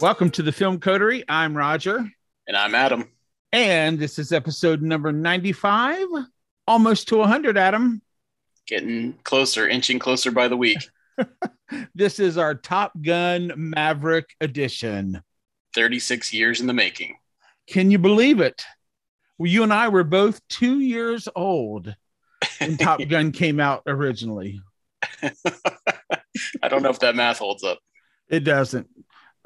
Welcome to the Film Coterie. I'm Roger. And I'm Adam. And this is episode number 95, almost to 100, Adam. Getting closer, inching closer by the week. this is our Top Gun Maverick edition. 36 years in the making. Can you believe it? Well, you and I were both two years old when Top Gun came out originally. I don't know if that math holds up. It doesn't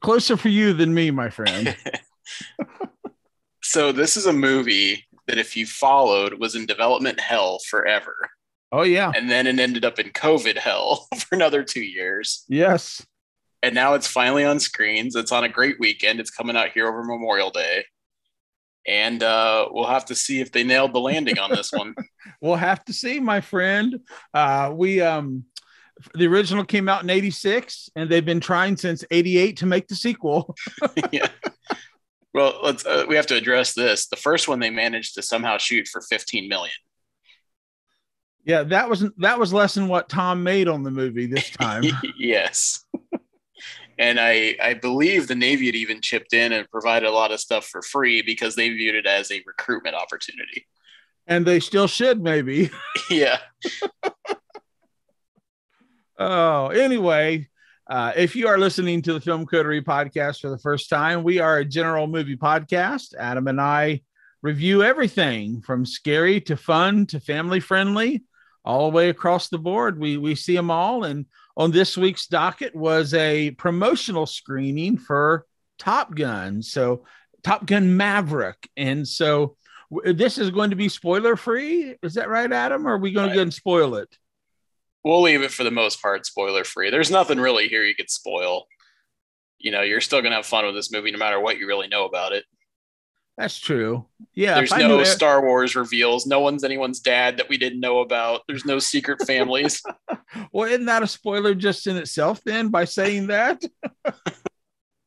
closer for you than me, my friend. so this is a movie that if you followed was in development hell forever. Oh yeah. And then it ended up in COVID hell for another 2 years. Yes. And now it's finally on screens. It's on a great weekend. It's coming out here over Memorial Day. And uh, we'll have to see if they nailed the landing on this one. we'll have to see, my friend. Uh, we um the original came out in 86 and they've been trying since 88 to make the sequel. Yeah. Well let's uh, we have to address this. The first one they managed to somehow shoot for 15 million. Yeah that was that was less than what tom made on the movie this time. Yes. And i i believe the navy had even chipped in and provided a lot of stuff for free because they viewed it as a recruitment opportunity. And they still should maybe. Yeah Oh, anyway, uh, if you are listening to the Film Coterie podcast for the first time, we are a general movie podcast. Adam and I review everything from scary to fun to family friendly, all the way across the board. We we see them all. And on this week's docket was a promotional screening for Top Gun. So Top Gun Maverick, and so this is going to be spoiler free. Is that right, Adam? Or are we going to go and spoil it? We'll leave it for the most part spoiler free. There's nothing really here you could spoil. You know, you're still gonna have fun with this movie no matter what you really know about it. That's true. Yeah. There's no Star Wars reveals. No one's anyone's dad that we didn't know about. There's no secret families. well, isn't that a spoiler just in itself then by saying that?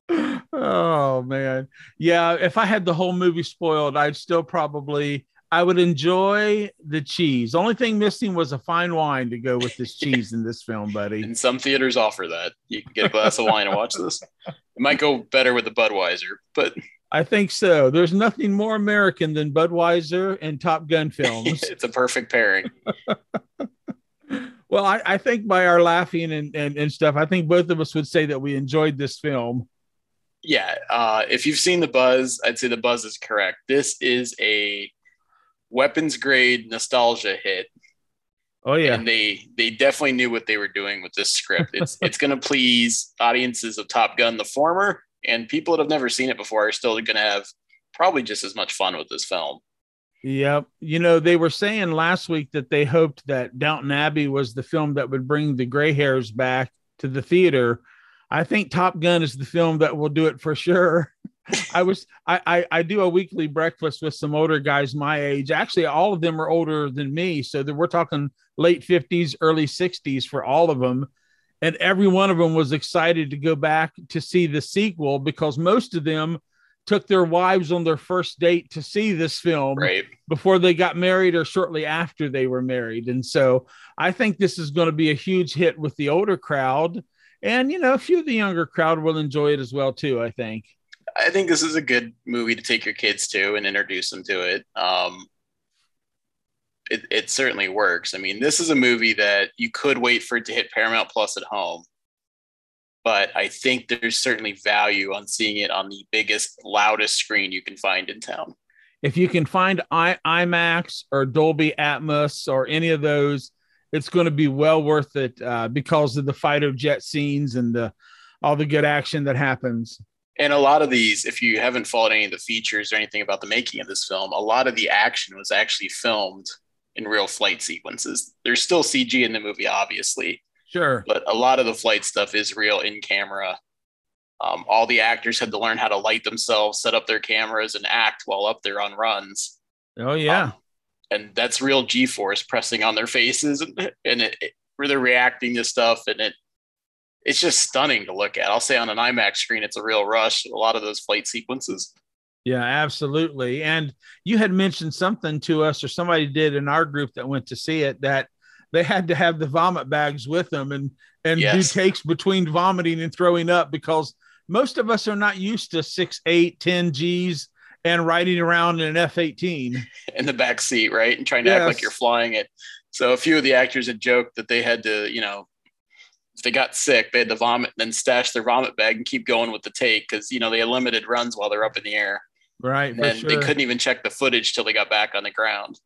oh man. Yeah, if I had the whole movie spoiled, I'd still probably I would enjoy the cheese. The only thing missing was a fine wine to go with this cheese in this film, buddy. And some theaters offer that. You can get a glass of wine and watch this. It might go better with the Budweiser, but I think so. There's nothing more American than Budweiser and Top Gun films. it's a perfect pairing. well, I, I, think by our laughing and, and, and stuff, I think both of us would say that we enjoyed this film. Yeah. Uh, if you've seen the buzz, I'd say the buzz is correct. This is a weapons grade nostalgia hit. Oh yeah, and they they definitely knew what they were doing with this script. It's it's going to please audiences of Top Gun, the former, and people that have never seen it before are still going to have probably just as much fun with this film. Yep. You know, they were saying last week that they hoped that Downton Abbey was the film that would bring the gray hairs back to the theater. I think Top Gun is the film that will do it for sure. I was I, I, I do a weekly breakfast with some older guys my age. Actually, all of them are older than me, so that we're talking late fifties, early sixties for all of them. And every one of them was excited to go back to see the sequel because most of them took their wives on their first date to see this film right. before they got married or shortly after they were married. And so I think this is going to be a huge hit with the older crowd. And, you know, a few of the younger crowd will enjoy it as well, too, I think. I think this is a good movie to take your kids to and introduce them to it. Um, it, it certainly works. I mean, this is a movie that you could wait for it to hit Paramount Plus at home, but I think there's certainly value on seeing it on the biggest, loudest screen you can find in town. If you can find I, IMAX or Dolby Atmos or any of those, it's going to be well worth it uh, because of the fighter jet scenes and the all the good action that happens and a lot of these, if you haven't followed any of the features or anything about the making of this film, a lot of the action was actually filmed in real flight sequences. There's still CG in the movie, obviously. Sure. But a lot of the flight stuff is real in camera. Um, all the actors had to learn how to light themselves, set up their cameras, and act while up there on runs. Oh, yeah. Um, and that's real G force pressing on their faces and, and it, it, they're reacting to stuff. And it, it's just stunning to look at. I'll say on an IMAX screen, it's a real rush. A lot of those flight sequences. Yeah, absolutely. And you had mentioned something to us, or somebody did in our group that went to see it, that they had to have the vomit bags with them and and yes. do takes between vomiting and throwing up because most of us are not used to six, eight, 10 G's and riding around in an F 18 in the back seat, right? And trying to yes. act like you're flying it. So a few of the actors had joked that they had to, you know, if they got sick, they had to vomit and then stash their vomit bag and keep going with the take because, you know, they had limited runs while they're up in the air. Right. And sure. they couldn't even check the footage till they got back on the ground.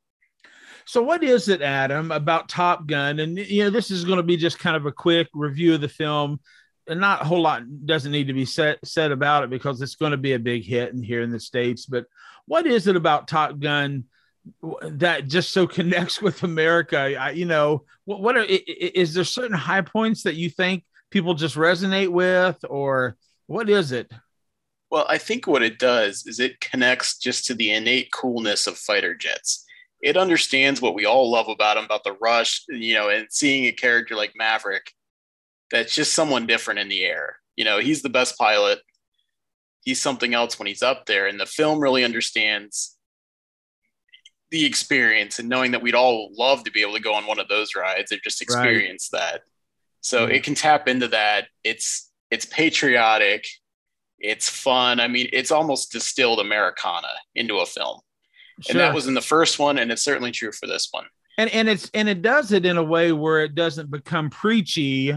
So, what is it, Adam, about Top Gun? And you know, this is going to be just kind of a quick review of the film, and not a whole lot doesn't need to be said said about it because it's going to be a big hit in here in the states. But what is it about Top Gun that just so connects with America? I, you know, what, what are is there certain high points that you think people just resonate with, or what is it? Well, I think what it does is it connects just to the innate coolness of fighter jets it understands what we all love about them, about the rush, you know, and seeing a character like Maverick that's just someone different in the air. You know, he's the best pilot. He's something else when he's up there. And the film really understands the experience and knowing that we'd all love to be able to go on one of those rides and just experience right. that. So mm-hmm. it can tap into that. It's it's patriotic, it's fun. I mean, it's almost distilled Americana into a film. Sure. And that was in the first one, and it's certainly true for this one. And and it's and it does it in a way where it doesn't become preachy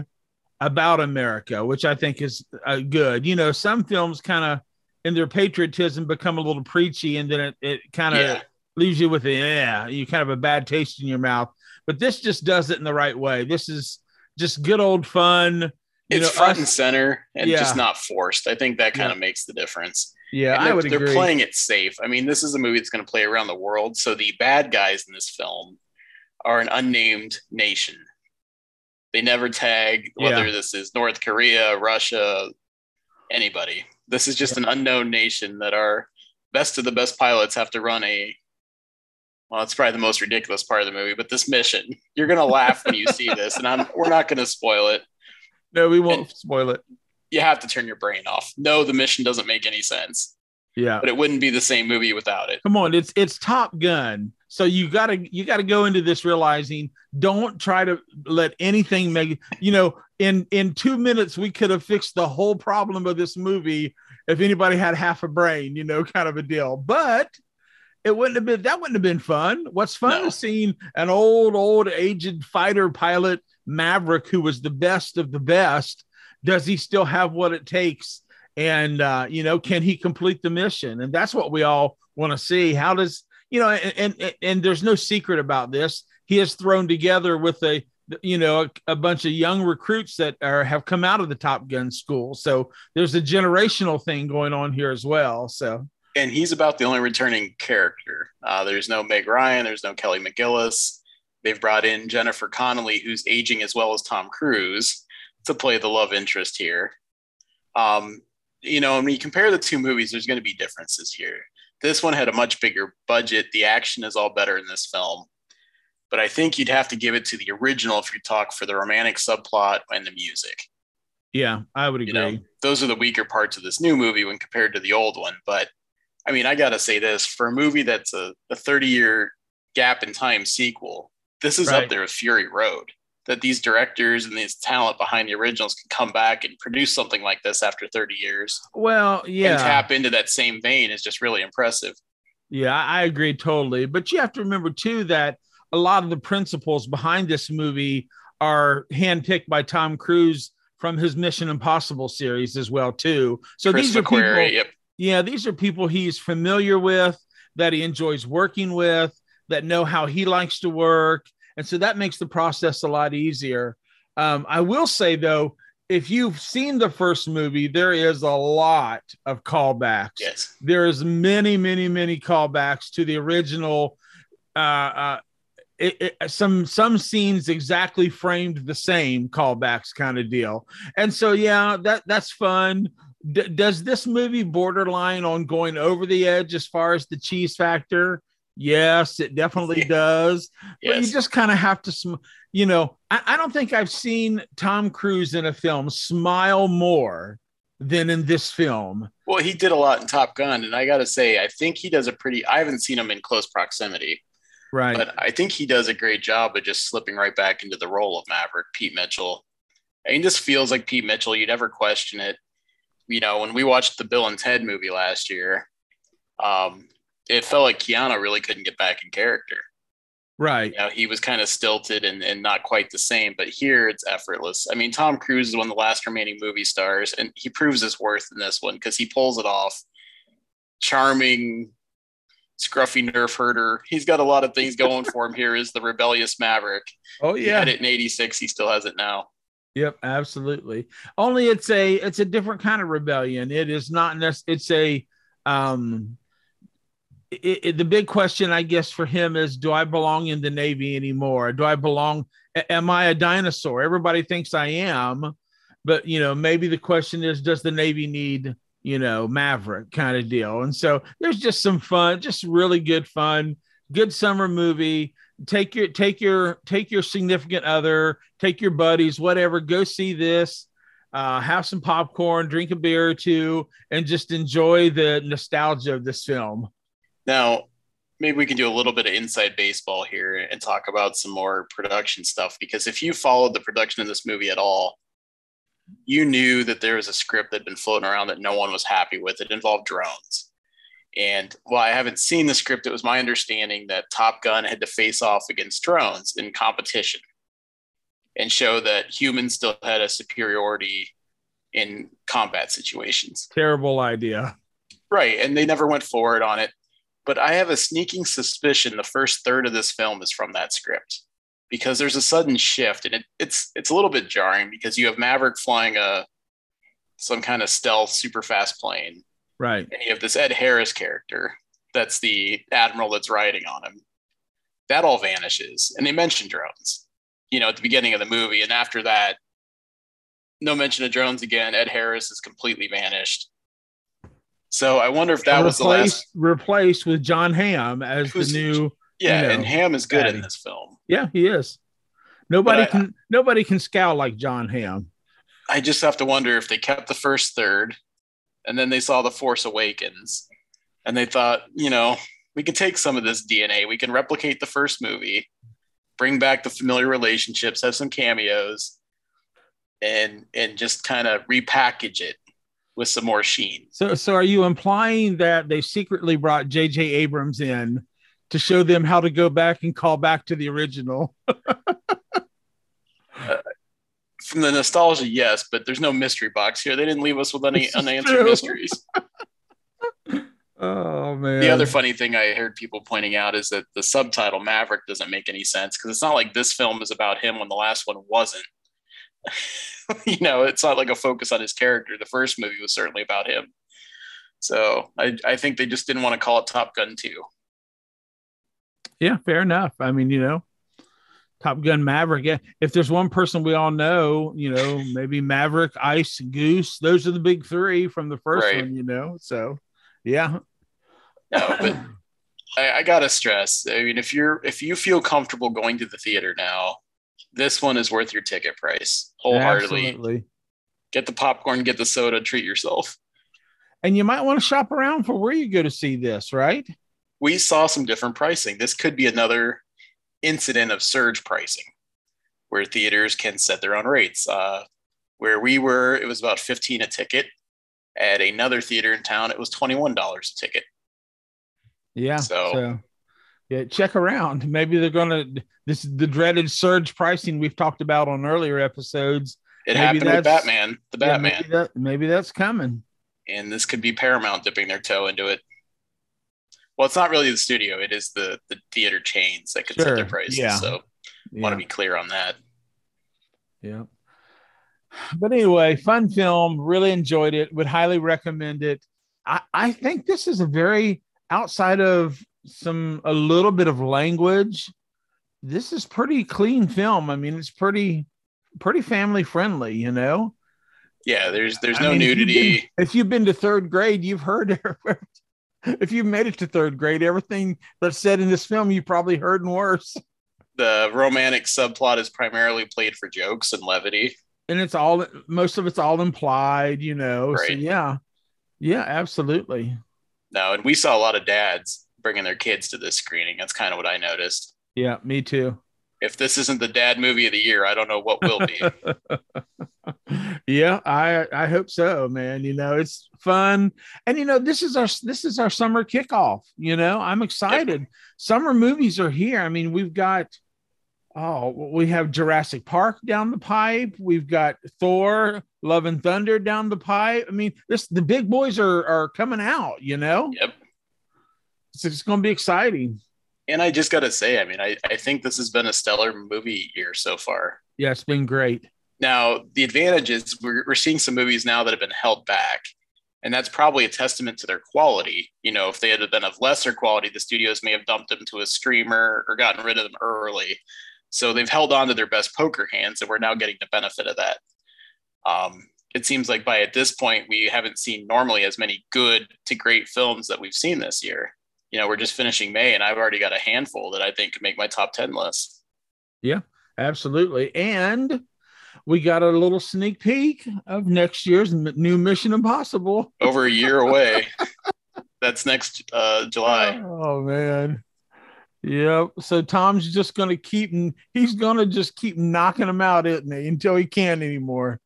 about America, which I think is uh, good. You know, some films kind of in their patriotism become a little preachy, and then it, it kind of yeah. Leaves you with a yeah, you kind of a bad taste in your mouth. But this just does it in the right way. This is just good old fun. it's know, front us, and center and yeah. just not forced. I think that kind of makes the difference. Yeah, I would they're agree. playing it safe. I mean, this is a movie that's going to play around the world. So the bad guys in this film are an unnamed nation. They never tag whether yeah. this is North Korea, Russia, anybody. This is just yeah. an unknown nation that our best of the best pilots have to run a. Well, it's probably the most ridiculous part of the movie, but this mission, you're gonna laugh when you see this, and I'm we're not gonna spoil it. No, we won't and, spoil it you have to turn your brain off. No, the mission doesn't make any sense. Yeah. But it wouldn't be the same movie without it. Come on, it's it's Top Gun. So you gotta you gotta go into this realizing don't try to let anything make you know, in in two minutes we could have fixed the whole problem of this movie if anybody had half a brain, you know, kind of a deal. But it wouldn't have been that wouldn't have been fun. What's fun no. is seeing an old, old aged fighter pilot Maverick who was the best of the best does he still have what it takes? And uh, you know, can he complete the mission? And that's what we all want to see. How does you know? And, and and there's no secret about this. He is thrown together with a you know a, a, bunch of young recruits that are have come out of the Top Gun school. So there's a generational thing going on here as well. So and he's about the only returning character. Uh, there's no Meg Ryan. There's no Kelly McGillis. They've brought in Jennifer Connelly, who's aging as well as Tom Cruise to play the love interest here. Um, you know, when you compare the two movies, there's going to be differences here. This one had a much bigger budget. The action is all better in this film. But I think you'd have to give it to the original if you talk for the romantic subplot and the music. Yeah, I would agree. You know, those are the weaker parts of this new movie when compared to the old one. But I mean, I got to say this for a movie that's a, a 30 year gap in time sequel, this is right. up there with Fury Road that these directors and these talent behind the originals can come back and produce something like this after 30 years. Well, yeah. And tap into that same vein is just really impressive. Yeah, I agree totally. But you have to remember too that a lot of the principles behind this movie are handpicked by Tom Cruise from his Mission Impossible series as well too. So Chris these are McQuarrie, people, yep. Yeah, these are people he's familiar with, that he enjoys working with, that know how he likes to work, and so that makes the process a lot easier. Um, I will say though, if you've seen the first movie, there is a lot of callbacks. Yes, there is many, many, many callbacks to the original. Uh, uh, it, it, some some scenes exactly framed the same callbacks kind of deal, and so yeah, that that's fun. D- does this movie borderline on going over the edge as far as the cheese factor? Yes, it definitely does. Yes. But you just kind of have to, sm- you know, I, I don't think I've seen Tom Cruise in a film smile more than in this film. Well, he did a lot in Top Gun, and I got to say, I think he does a pretty. I haven't seen him in close proximity, right? But I think he does a great job of just slipping right back into the role of Maverick, Pete Mitchell. I mean, this feels like Pete Mitchell. You never question it. You know, when we watched the Bill and Ted movie last year, um, it felt like Keanu really couldn't get back in character. Right. You know, he was kind of stilted and, and not quite the same, but here it's effortless. I mean, Tom Cruise is one of the last remaining movie stars, and he proves his worth in this one because he pulls it off. Charming, scruffy nerf herder. He's got a lot of things going for him Here is the rebellious maverick. Oh He yeah. had it in 86. He still has it now. Yep, absolutely. Only it's a it's a different kind of rebellion. It is not nec- it's a um it, it- the big question I guess for him is do I belong in the navy anymore? Do I belong am I a dinosaur? Everybody thinks I am, but you know, maybe the question is does the navy need, you know, Maverick kind of deal. And so there's just some fun, just really good fun, good summer movie take your take your take your significant other take your buddies whatever go see this uh, have some popcorn drink a beer or two and just enjoy the nostalgia of this film Now, maybe we can do a little bit of inside baseball here and talk about some more production stuff because if you followed the production of this movie at all, you knew that there was a script that had been floating around that no one was happy with. It involved drones. And while I haven't seen the script, it was my understanding that Top Gun had to face off against drones in competition and show that humans still had a superiority in combat situations. terrible idea Right. And they never went forward on it. But I have a sneaking suspicion the first third of this film is from that script because there's a sudden shift and it, it's it's a little bit jarring because you have Maverick flying a some kind of stealth super fast plane right and you have this Ed Harris character that's the admiral that's riding on him. That all vanishes. And they mention drones, you know, at the beginning of the movie. And after that, no mention of drones again. Ed Harris is completely vanished. So I wonder if that was the last. replaced replaced with john hamm as the new Yeah, you know, and Hamm is good Daddy. in this film. yeah he is nobody I- can nobody can scowl like john hamm I just have to wonder if they kept the first third and then they saw The Force Awakens and they thought, you know, we can take some of this DNA, we can replicate the first movie, bring back the familiar relationships, have some cameos, and and just kind of repackage it with some more sheen. So, so are you implying that they secretly brought J.J. Abrams in to show them how to go back and call back to the original? From the nostalgia, yes, but there's no mystery box here. They didn't leave us with any unanswered mysteries. Oh man! The other funny thing I heard people pointing out is that the subtitle Maverick doesn't make any sense because it's not like this film is about him when the last one wasn't. you know, it's not like a focus on his character. The first movie was certainly about him. So I, I think they just didn't want to call it Top Gun 2. yeah, fair enough. I mean, you know, Top Gun Maverick. Yeah, if there's one person we all know, you know, maybe Maverick, Ice, Goose. Those are the big three from the first Right. one. You know, so yeah, No, but I, I gotta stress. I mean, if you're if you feel comfortable going to the theater now, this one is worth your ticket price wholeheartedly. absolutely. Get the popcorn, get the soda, treat yourself. And you might want to shop around for where you go to see this, right? we saw some different pricing. This could be another incident of surge pricing where theaters can set their own rates. Uh, where we were, it was about 15 a ticket. At another theater in town, it was $21 a ticket. Yeah. So- So, yeah, check around. Maybe they're gonna this the dreaded surge pricing we've talked about on earlier episodes. It Maybe happened with Batman, the Yeah, Batman. maybe, that, maybe that's coming. and this could be Paramount dipping their toe into it. Well, it's not really the studio, it is the, the theater chains that could set their Sure, prices. yeah. So Yeah. want to be clear on that. Yeah. But anyway, fun film. Really enjoyed it. Would highly recommend it. I, I think this is a very outside of some a little bit of language. This is pretty clean film. I mean, it's pretty pretty family friendly, you know. Yeah, there's there's I no mean, if you've nudity. been- If you've been to third grade, you've heard if you've made it to third grade, everything that's said in this film you probably heard and worse. the romantic subplot is primarily played for jokes and levity. and it's all most of it's all implied, you know. So yeah, yeah, absolutely. No, and we saw a lot of dads bringing their kids to this screening. That's kind of what I noticed. Yeah, me too. If this isn't the dad movie of the year, I don't know what will be. Yeah, I I hope so, man. You know, it's fun. And you know, this is our this is our summer kickoff. You know, I'm excited. Summer movies are here. I mean, we've got oh, we have Jurassic Park down the pipe. We've got Thor, Love and Thunder down the pipe. I mean, this the big boys are are coming out, you know? Yep. It's, it's gonna be exciting. And I just gotta say, I mean, I, I think this has been a stellar movie year so far. Yeah, it's been great now, the advantage is we're, we're seeing some movies now that have been held back. And that's probably a testament to their quality. You know, if they had been of lesser quality, the studios may have dumped them to a streamer or gotten rid of them early. So they've held on to their best poker hands, and we're now getting the benefit of that. Um, it seems like by at this point, we haven't seen normally as many good to great films that we've seen this year. You know, we're just finishing May, and I've already got a handful that I think could make my top 10 list. Yeah, absolutely. And we got a little sneak peek of next year's new Mission Impossible. Over a year away. That's next uh, July. Oh man. Yep. So Tom's just gonna keep he's gonna just keep knocking them out, isn't he, until he can't anymore.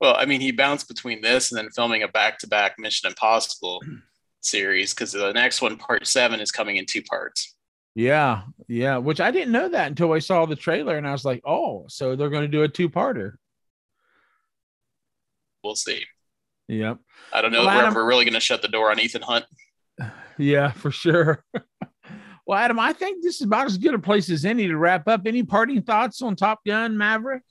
Well, I mean, he bounced between this and then filming a back-to-back Mission Impossible series because the next one, part seven, is coming in two parts. Yeah, yeah. Which I didn't know that until I saw the trailer, and I was like, "Oh, so they're going to do a two-parter." We'll see. Yep. I don't know well, Adam, we're really going to shut the door on Ethan Hunt. Yeah, for sure. well, Adam, I think this is about as good a place as any to wrap up. Any parting thoughts on Top Gun Maverick?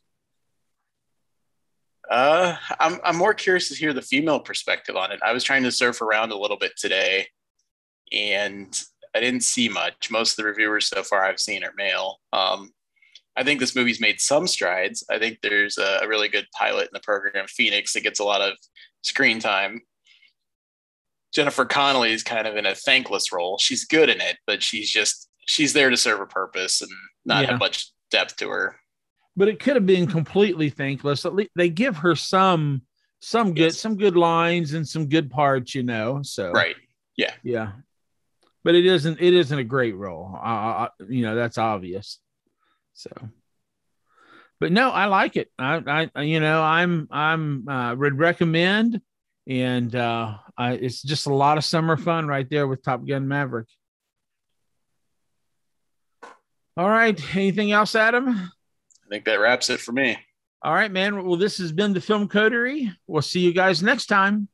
Uh, I'm I'm more curious to hear the female perspective on it. I was trying to surf around a little bit today, and I didn't see much. Most of the reviewers so far I've seen are male. Um, I think this movie's made some strides. I think there's a, really good pilot in the program, Phoenix, that gets a lot of screen time. Jennifer Connelly is kind of in a thankless role. She's good in it, but she's just she's there to serve a purpose and not yeah. have much depth to her. But it could have been completely thankless. At least they give her some some good yes. some good lines and some good parts, you know. So right, yeah, yeah. But it isn't it isn't a great role. Uh, you know that's obvious. So, but no, I like it. I, I you know, I'm, I'm, uh, would recommend, and uh, I, it's just a lot of summer fun right there with Top Gun Maverick. All right. Anything else, Adam? I think that wraps it for me. All right, man. Well, this has been the Film Coterie. We'll see you guys next time.